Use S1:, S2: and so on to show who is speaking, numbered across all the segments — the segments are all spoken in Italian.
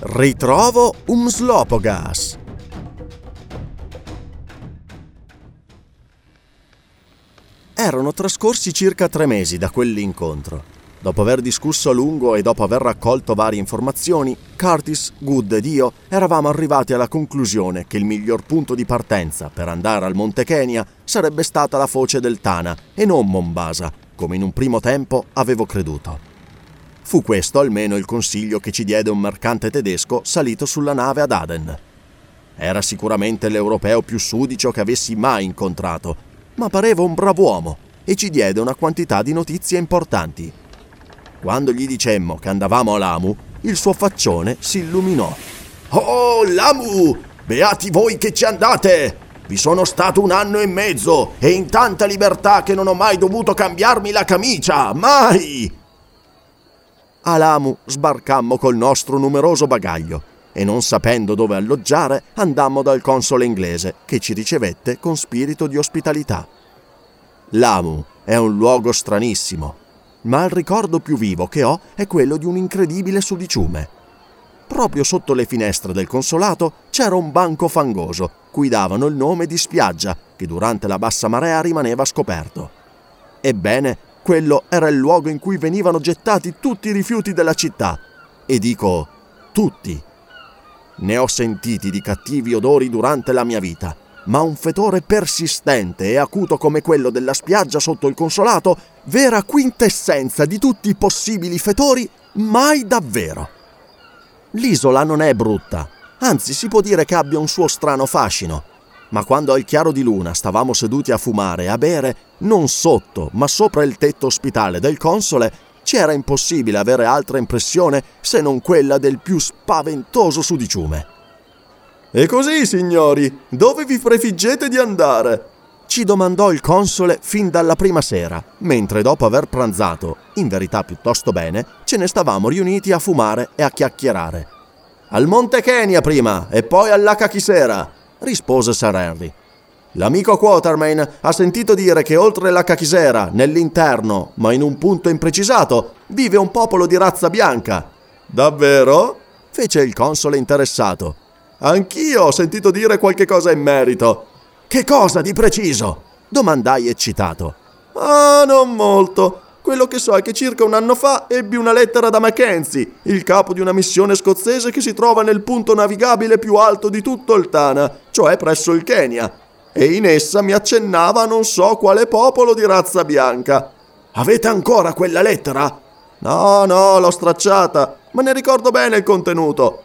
S1: Ritrovo un slopogas. Erano trascorsi circa tre mesi da quell'incontro. Dopo aver discusso a lungo e dopo aver raccolto varie informazioni, Curtis, Good ed io eravamo arrivati alla conclusione che il miglior punto di partenza per andare al Monte Kenya sarebbe stata la foce del Tana e non Mombasa, come in un primo tempo avevo creduto. Fu questo almeno il consiglio che ci diede un mercante tedesco salito sulla nave ad Aden. Era sicuramente l'europeo più sudicio che avessi mai incontrato, ma pareva un brav'uomo e ci diede una quantità di notizie importanti. Quando gli dicemmo che andavamo a Lamu, il suo faccione si illuminò.
S2: Oh, Lamu! Beati voi che ci andate! Vi sono stato un anno e mezzo e in tanta libertà che non ho mai dovuto cambiarmi la camicia, mai!
S1: A Lamu sbarcammo col nostro numeroso bagaglio e non sapendo dove alloggiare andammo dal console inglese che ci ricevette con spirito di ospitalità. Lamu è un luogo stranissimo, ma il ricordo più vivo che ho è quello di un incredibile sudiciume. Proprio sotto le finestre del consolato c'era un banco fangoso, cui davano il nome di spiaggia, che durante la bassa marea rimaneva scoperto. Ebbene, quello era il luogo in cui venivano gettati tutti i rifiuti della città. E dico tutti. Ne ho sentiti di cattivi odori durante la mia vita, ma un fetore persistente e acuto come quello della spiaggia sotto il consolato, vera quintessenza di tutti i possibili fetori, mai davvero. L'isola non è brutta, anzi si può dire che abbia un suo strano fascino. Ma quando al chiaro di luna stavamo seduti a fumare e a bere, non sotto, ma sopra il tetto ospitale del console, ci era impossibile avere altra impressione se non quella del più spaventoso sudiciume.
S3: E così, signori, dove vi prefiggete di andare?
S1: Ci domandò il console fin dalla prima sera, mentre dopo aver pranzato, in verità piuttosto bene, ce ne stavamo riuniti a fumare e a chiacchierare.
S2: Al Monte Kenya prima e poi all'Akakisera, rispose Sir Henry. L'amico Quatermain ha sentito dire che oltre l'Akakisera, nell'interno, ma in un punto imprecisato, vive un popolo di razza bianca.
S3: Davvero?
S1: fece il console interessato.
S3: Anch'io ho sentito dire qualche cosa in merito.
S2: Che cosa di preciso? domandai eccitato.
S3: Ah, non molto. Quello che so è che circa un anno fa ebbi una lettera da Mackenzie, il capo di una missione scozzese che si trova nel punto navigabile più alto di tutto il Tana, cioè presso il Kenya, e in essa mi accennava non so quale popolo di razza bianca.
S2: Avete ancora quella lettera?
S3: No, no, l'ho stracciata, ma ne ricordo bene il contenuto.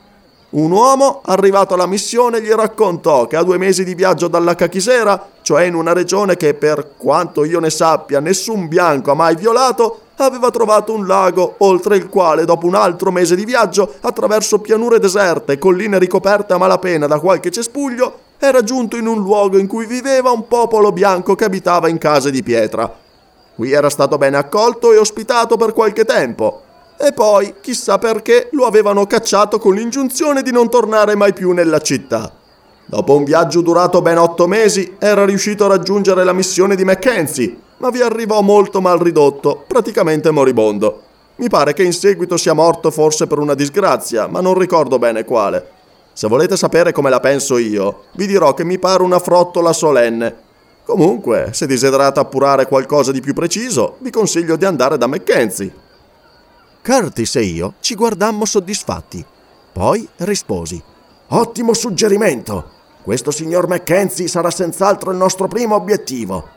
S3: Un uomo, arrivato alla missione, gli raccontò che a due mesi di viaggio dalla Cachisera, cioè in una regione che per quanto io ne sappia nessun bianco ha mai violato, aveva trovato un lago oltre il quale dopo un altro mese di viaggio, attraverso pianure deserte e colline ricoperte a malapena da qualche cespuglio, era giunto in un luogo in cui viveva un popolo bianco che abitava in case di pietra. Qui era stato bene accolto e ospitato per qualche tempo, e poi, chissà perché, lo avevano cacciato con l'ingiunzione di non tornare mai più nella città. Dopo un viaggio durato ben otto mesi, era riuscito a raggiungere la missione di Mackenzie, ma vi arrivò molto mal ridotto, praticamente moribondo. Mi pare che in seguito sia morto forse per una disgrazia, ma non ricordo bene quale. Se volete sapere come la penso io, vi dirò che mi pare una frottola solenne. Comunque, se desiderate appurare qualcosa di più preciso, vi consiglio di andare da Mackenzie.
S1: Curtis e io ci guardammo soddisfatti. Poi risposi.
S2: Ottimo suggerimento. Questo signor Mackenzie sarà senz'altro il nostro primo obiettivo.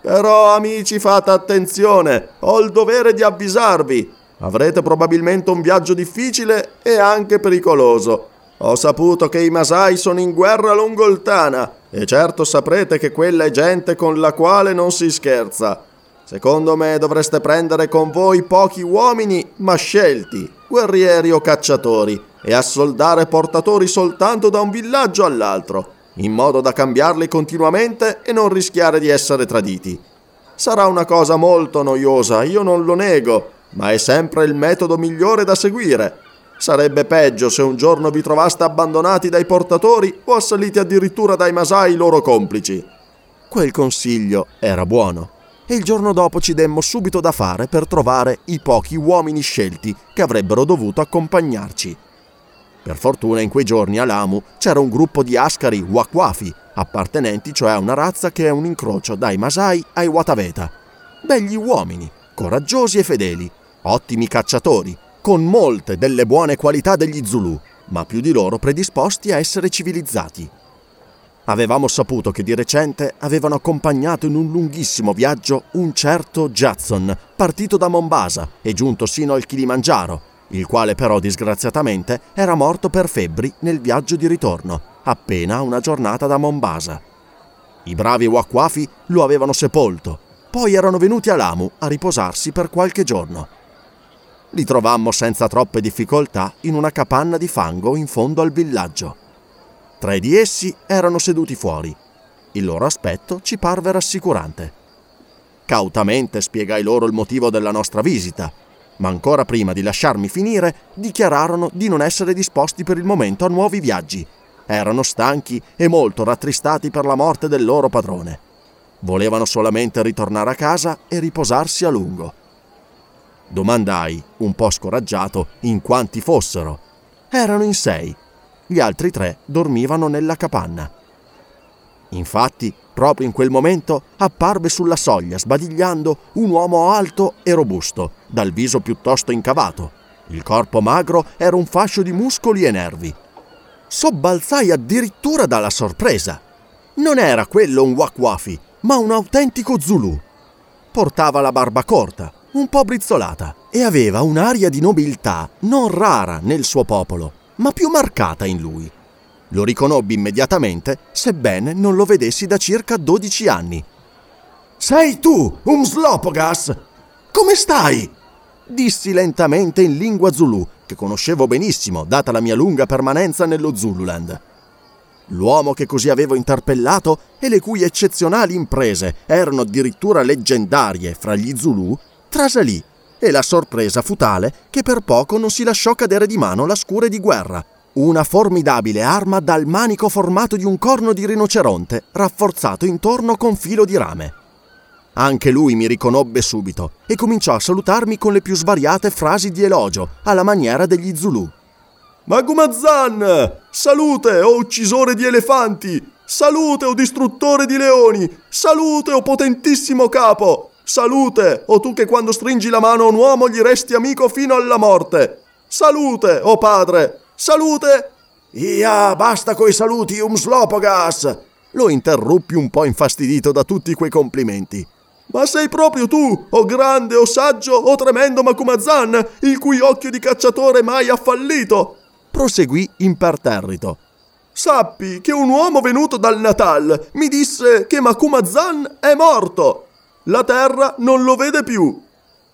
S3: Però, amici, fate attenzione. Ho il dovere di avvisarvi. Avrete probabilmente un viaggio difficile e anche pericoloso. Ho saputo che i Masai sono in guerra lungo il Tana e certo saprete che quella è gente con la quale non si scherza. Secondo me dovreste prendere con voi pochi uomini, ma scelti, guerrieri o cacciatori, e assoldare portatori soltanto da un villaggio all'altro, in modo da cambiarli continuamente e non rischiare di essere traditi. Sarà una cosa molto noiosa, io non lo nego, ma è sempre il metodo migliore da seguire. Sarebbe peggio se un giorno vi trovaste abbandonati dai portatori o assaliti addirittura dai masai loro complici.
S1: Quel consiglio era buono e il giorno dopo ci demmo subito da fare per trovare i pochi uomini scelti che avrebbero dovuto accompagnarci. Per fortuna in quei giorni a Lamu c'era un gruppo di ascari wakwafi, appartenenti cioè a una razza che è un incrocio dai Masai ai Wataveta. Begli uomini, coraggiosi e fedeli, ottimi cacciatori, con molte delle buone qualità degli Zulu, ma più di loro predisposti a essere civilizzati. Avevamo saputo che di recente avevano accompagnato in un lunghissimo viaggio un certo Judson, partito da Mombasa e giunto sino al Kilimangiaro, il quale però disgraziatamente era morto per febbri nel viaggio di ritorno, appena una giornata da Mombasa. I bravi Wakwafi lo avevano sepolto, poi erano venuti a Lamu a riposarsi per qualche giorno. Li trovammo senza troppe difficoltà in una capanna di fango in fondo al villaggio. Tre di essi erano seduti fuori. Il loro aspetto ci parve rassicurante. Cautamente spiegai loro il motivo della nostra visita, ma ancora prima di lasciarmi finire dichiararono di non essere disposti per il momento a nuovi viaggi. Erano stanchi e molto rattristati per la morte del loro padrone. Volevano solamente ritornare a casa e riposarsi a lungo. Domandai, un po' scoraggiato, in quanti fossero. Erano in sei gli altri tre dormivano nella capanna. Infatti, proprio in quel momento apparve sulla soglia, sbadigliando, un uomo alto e robusto, dal viso piuttosto incavato. Il corpo magro era un fascio di muscoli e nervi. Sobbalzai addirittura dalla sorpresa. Non era quello un wakwafi, ma un autentico Zulu. Portava la barba corta, un po' brizzolata, e aveva un'aria di nobiltà non rara nel suo popolo ma più marcata in lui. Lo riconobbi immediatamente, sebbene non lo vedessi da circa 12 anni. Sei tu, un Slopogas! Come stai? Dissi lentamente in lingua Zulu, che conoscevo benissimo, data la mia lunga permanenza nello Zululand. L'uomo che così avevo interpellato e le cui eccezionali imprese erano addirittura leggendarie fra gli Zulu, trasalì e la sorpresa fu tale che per poco non si lasciò cadere di mano la scure di guerra, una formidabile arma dal manico formato di un corno di rinoceronte, rafforzato intorno con filo di rame. Anche lui mi riconobbe subito e cominciò a salutarmi con le più svariate frasi di elogio, alla maniera degli Zulu.
S3: Magumazan! Salute, o uccisore di elefanti! Salute, o distruttore di leoni! Salute, o potentissimo capo! Salute, o tu che quando stringi la mano a un uomo gli resti amico fino alla morte. Salute, o padre. Salute.
S2: Ia, basta coi saluti, um slopogas.
S1: Lo interruppi un po' infastidito da tutti quei complimenti.
S3: Ma sei proprio tu, o grande, o saggio, o tremendo Macumazan, il cui occhio di cacciatore mai ha fallito.
S1: Proseguì imperterrito.
S3: Sappi che un uomo venuto dal Natal mi disse che Macumazan è morto la terra non lo vede più.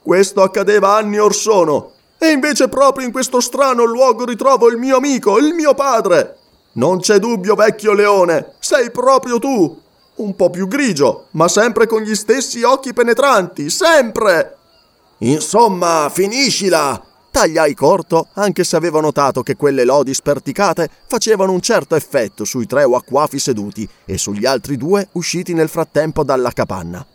S3: Questo accadeva anni or sono. E invece proprio in questo strano luogo ritrovo il mio amico, il mio padre. Non c'è dubbio, vecchio leone, sei proprio tu. Un po' più grigio, ma sempre con gli stessi occhi penetranti, sempre.
S2: Insomma, finiscila!
S1: Tagliai corto, anche se avevo notato che quelle lodi sperticate facevano un certo effetto sui tre wacquafi seduti e sugli altri due usciti nel frattempo dalla capanna.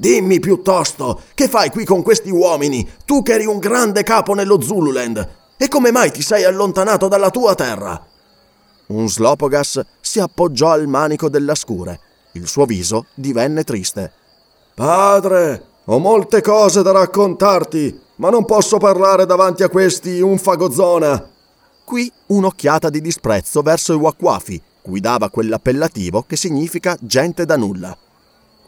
S2: Dimmi piuttosto, che fai qui con questi uomini, tu che eri un grande capo nello Zululand? E come mai ti sei allontanato dalla tua terra?
S1: Un Slopogas si appoggiò al manico della scure. Il suo viso divenne triste.
S3: Padre, ho molte cose da raccontarti, ma non posso parlare davanti a questi un fagozona.
S1: Qui un'occhiata di disprezzo verso i Wakwafi, cui dava quell'appellativo che significa gente da nulla.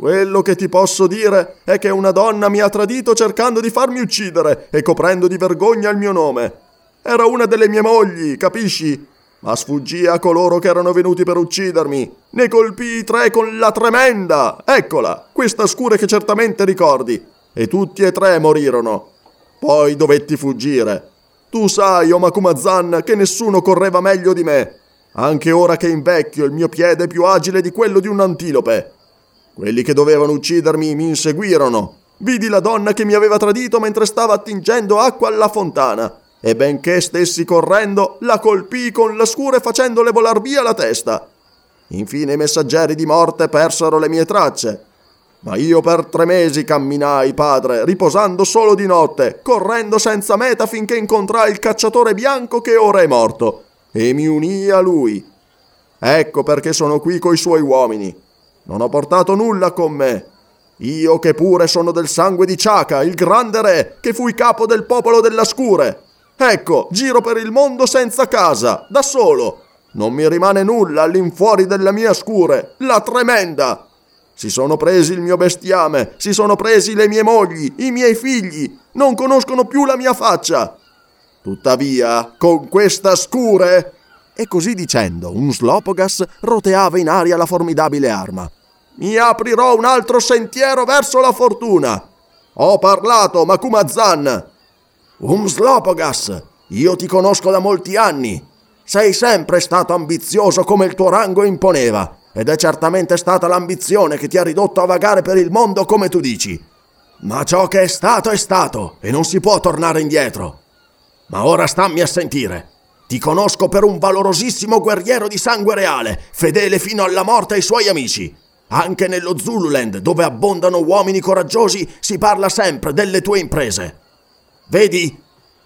S3: Quello che ti posso dire è che una donna mi ha tradito cercando di farmi uccidere e coprendo di vergogna il mio nome. Era una delle mie mogli, capisci? Ma sfuggì a coloro che erano venuti per uccidermi. Ne colpii tre con la tremenda. Eccola, questa scure che certamente ricordi. E tutti e tre morirono. Poi dovetti fuggire. Tu sai, Omakumazan, che nessuno correva meglio di me. Anche ora che invecchio il mio piede è più agile di quello di un antilope. Quelli che dovevano uccidermi mi inseguirono. Vidi la donna che mi aveva tradito mentre stava attingendo acqua alla fontana. E benché stessi correndo, la colpii con la scure facendole volar via la testa. Infine i messaggeri di morte persero le mie tracce. Ma io per tre mesi camminai, padre, riposando solo di notte, correndo senza meta finché incontrai il cacciatore bianco che ora è morto, e mi unii a lui. Ecco perché sono qui coi suoi uomini. Non ho portato nulla con me. Io che pure sono del sangue di Ciaca, il grande re, che fui capo del popolo della Scure. Ecco, giro per il mondo senza casa, da solo. Non mi rimane nulla all'infuori della mia Scure, la tremenda. Si sono presi il mio bestiame, si sono presi le mie mogli, i miei figli, non conoscono più la mia faccia. Tuttavia, con questa scure...
S1: E così dicendo, un Slopogas roteava in aria la formidabile arma.
S3: Mi aprirò un altro sentiero verso la fortuna. Ho parlato, Makumazan.
S2: Um Slopogas, io ti conosco da molti anni. Sei sempre stato ambizioso come il tuo rango imponeva ed è certamente stata l'ambizione che ti ha ridotto a vagare per il mondo come tu dici. Ma ciò che è stato è stato e non si può tornare indietro. Ma ora stammi a sentire. Ti conosco per un valorosissimo guerriero di sangue reale, fedele fino alla morte ai suoi amici. Anche nello Zululand, dove abbondano uomini coraggiosi, si parla sempre delle tue imprese. Vedi?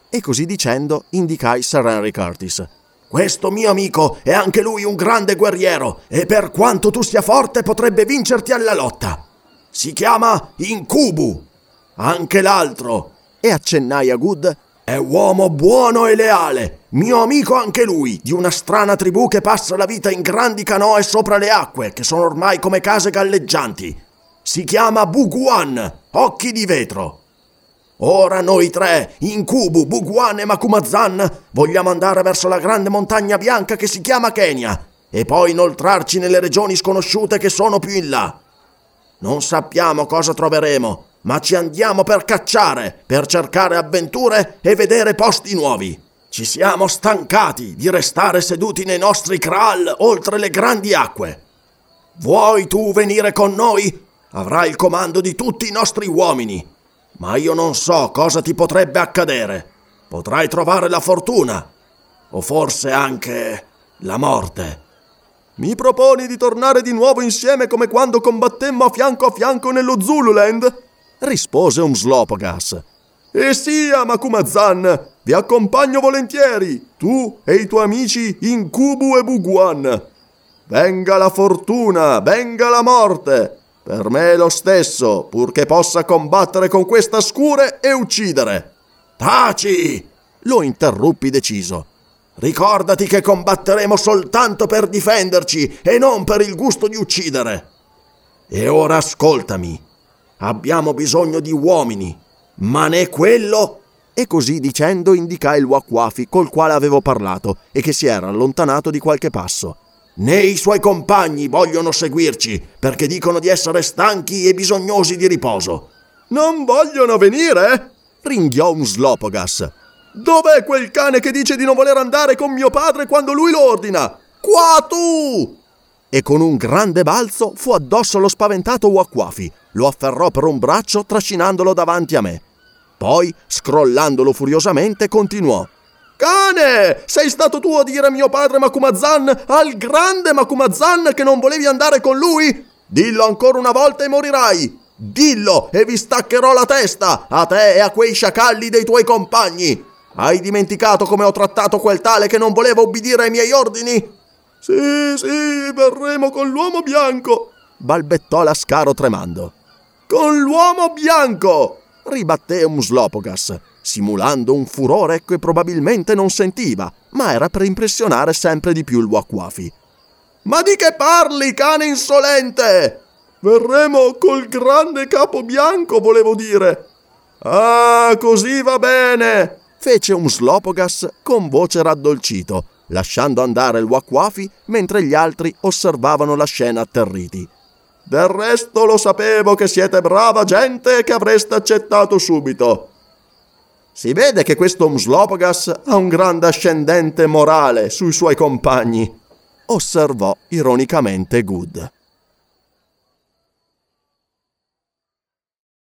S1: E così dicendo indicai Sir Henry Curtis,
S2: questo mio amico è anche lui un grande guerriero e per quanto tu sia forte potrebbe vincerti alla lotta. Si chiama Incubu. Anche l'altro,
S1: e accennai a Good,
S2: è uomo buono e leale, mio amico anche lui, di una strana tribù che passa la vita in grandi canoe sopra le acque, che sono ormai come case galleggianti. Si chiama Buguan, occhi di vetro. Ora noi tre, Incubu, Buguan e Makumazan, vogliamo andare verso la grande montagna bianca che si chiama Kenya e poi inoltrarci nelle regioni sconosciute che sono più in là. Non sappiamo cosa troveremo, ma ci andiamo per cacciare, per cercare avventure e vedere posti nuovi. Ci siamo stancati di restare seduti nei nostri kral oltre le grandi acque. Vuoi tu venire con noi? Avrai il comando di tutti i nostri uomini ma io non so cosa ti potrebbe accadere. Potrai trovare la fortuna, o forse anche la morte.
S3: Mi proponi di tornare di nuovo insieme come quando combattemmo a fianco a fianco nello Zululand? Rispose Umslopogas. E sia, Makumazan, vi accompagno volentieri, tu e i tuoi amici Incubu e Buguan. Venga la fortuna, venga la morte, per me è lo stesso, purché possa combattere con questa scure e uccidere.
S2: Taci! Lo interruppi deciso. Ricordati che combatteremo soltanto per difenderci e non per il gusto di uccidere. E ora ascoltami. Abbiamo bisogno di uomini, ma né quello.
S1: E così dicendo indicai il Wakwafi col quale avevo parlato e che si era allontanato di qualche passo
S2: né i suoi compagni vogliono seguirci perché dicono di essere stanchi e bisognosi di riposo.
S3: Non vogliono venire?
S1: ringhiò un Slopogas.
S3: Dov'è quel cane che dice di non voler andare con mio padre quando lui lo ordina? Qua tu!
S1: E con un grande balzo fu addosso lo spaventato Wakwafi, lo afferrò per un braccio trascinandolo davanti a me. Poi, scrollandolo furiosamente, continuò.
S3: Cane! Sei stato tu a dire a mio padre Makumazan, al grande Makumazan, che non volevi andare con lui? Dillo ancora una volta e morirai! Dillo e vi staccherò la testa, a te e a quei sciacalli dei tuoi compagni! Hai dimenticato come ho trattato quel tale che non voleva obbedire ai miei ordini? Sì, sì, verremo con l'uomo bianco!
S1: balbettò Lascaro tremando.
S3: Con l'uomo bianco!
S1: ribatté Umslopogas simulando un furore che probabilmente non sentiva, ma era per impressionare sempre di più il Wakwafi.
S3: Ma di che parli, cane insolente? Verremo col grande capo bianco, volevo dire. Ah, così va bene,
S1: fece un Slopogas con voce raddolcito, lasciando andare il Wakwafi mentre gli altri osservavano la scena atterriti.
S3: Del resto lo sapevo che siete brava gente e che avreste accettato subito. Si vede che questo Umslopogas ha un grande ascendente morale sui suoi compagni,
S1: osservò ironicamente Good.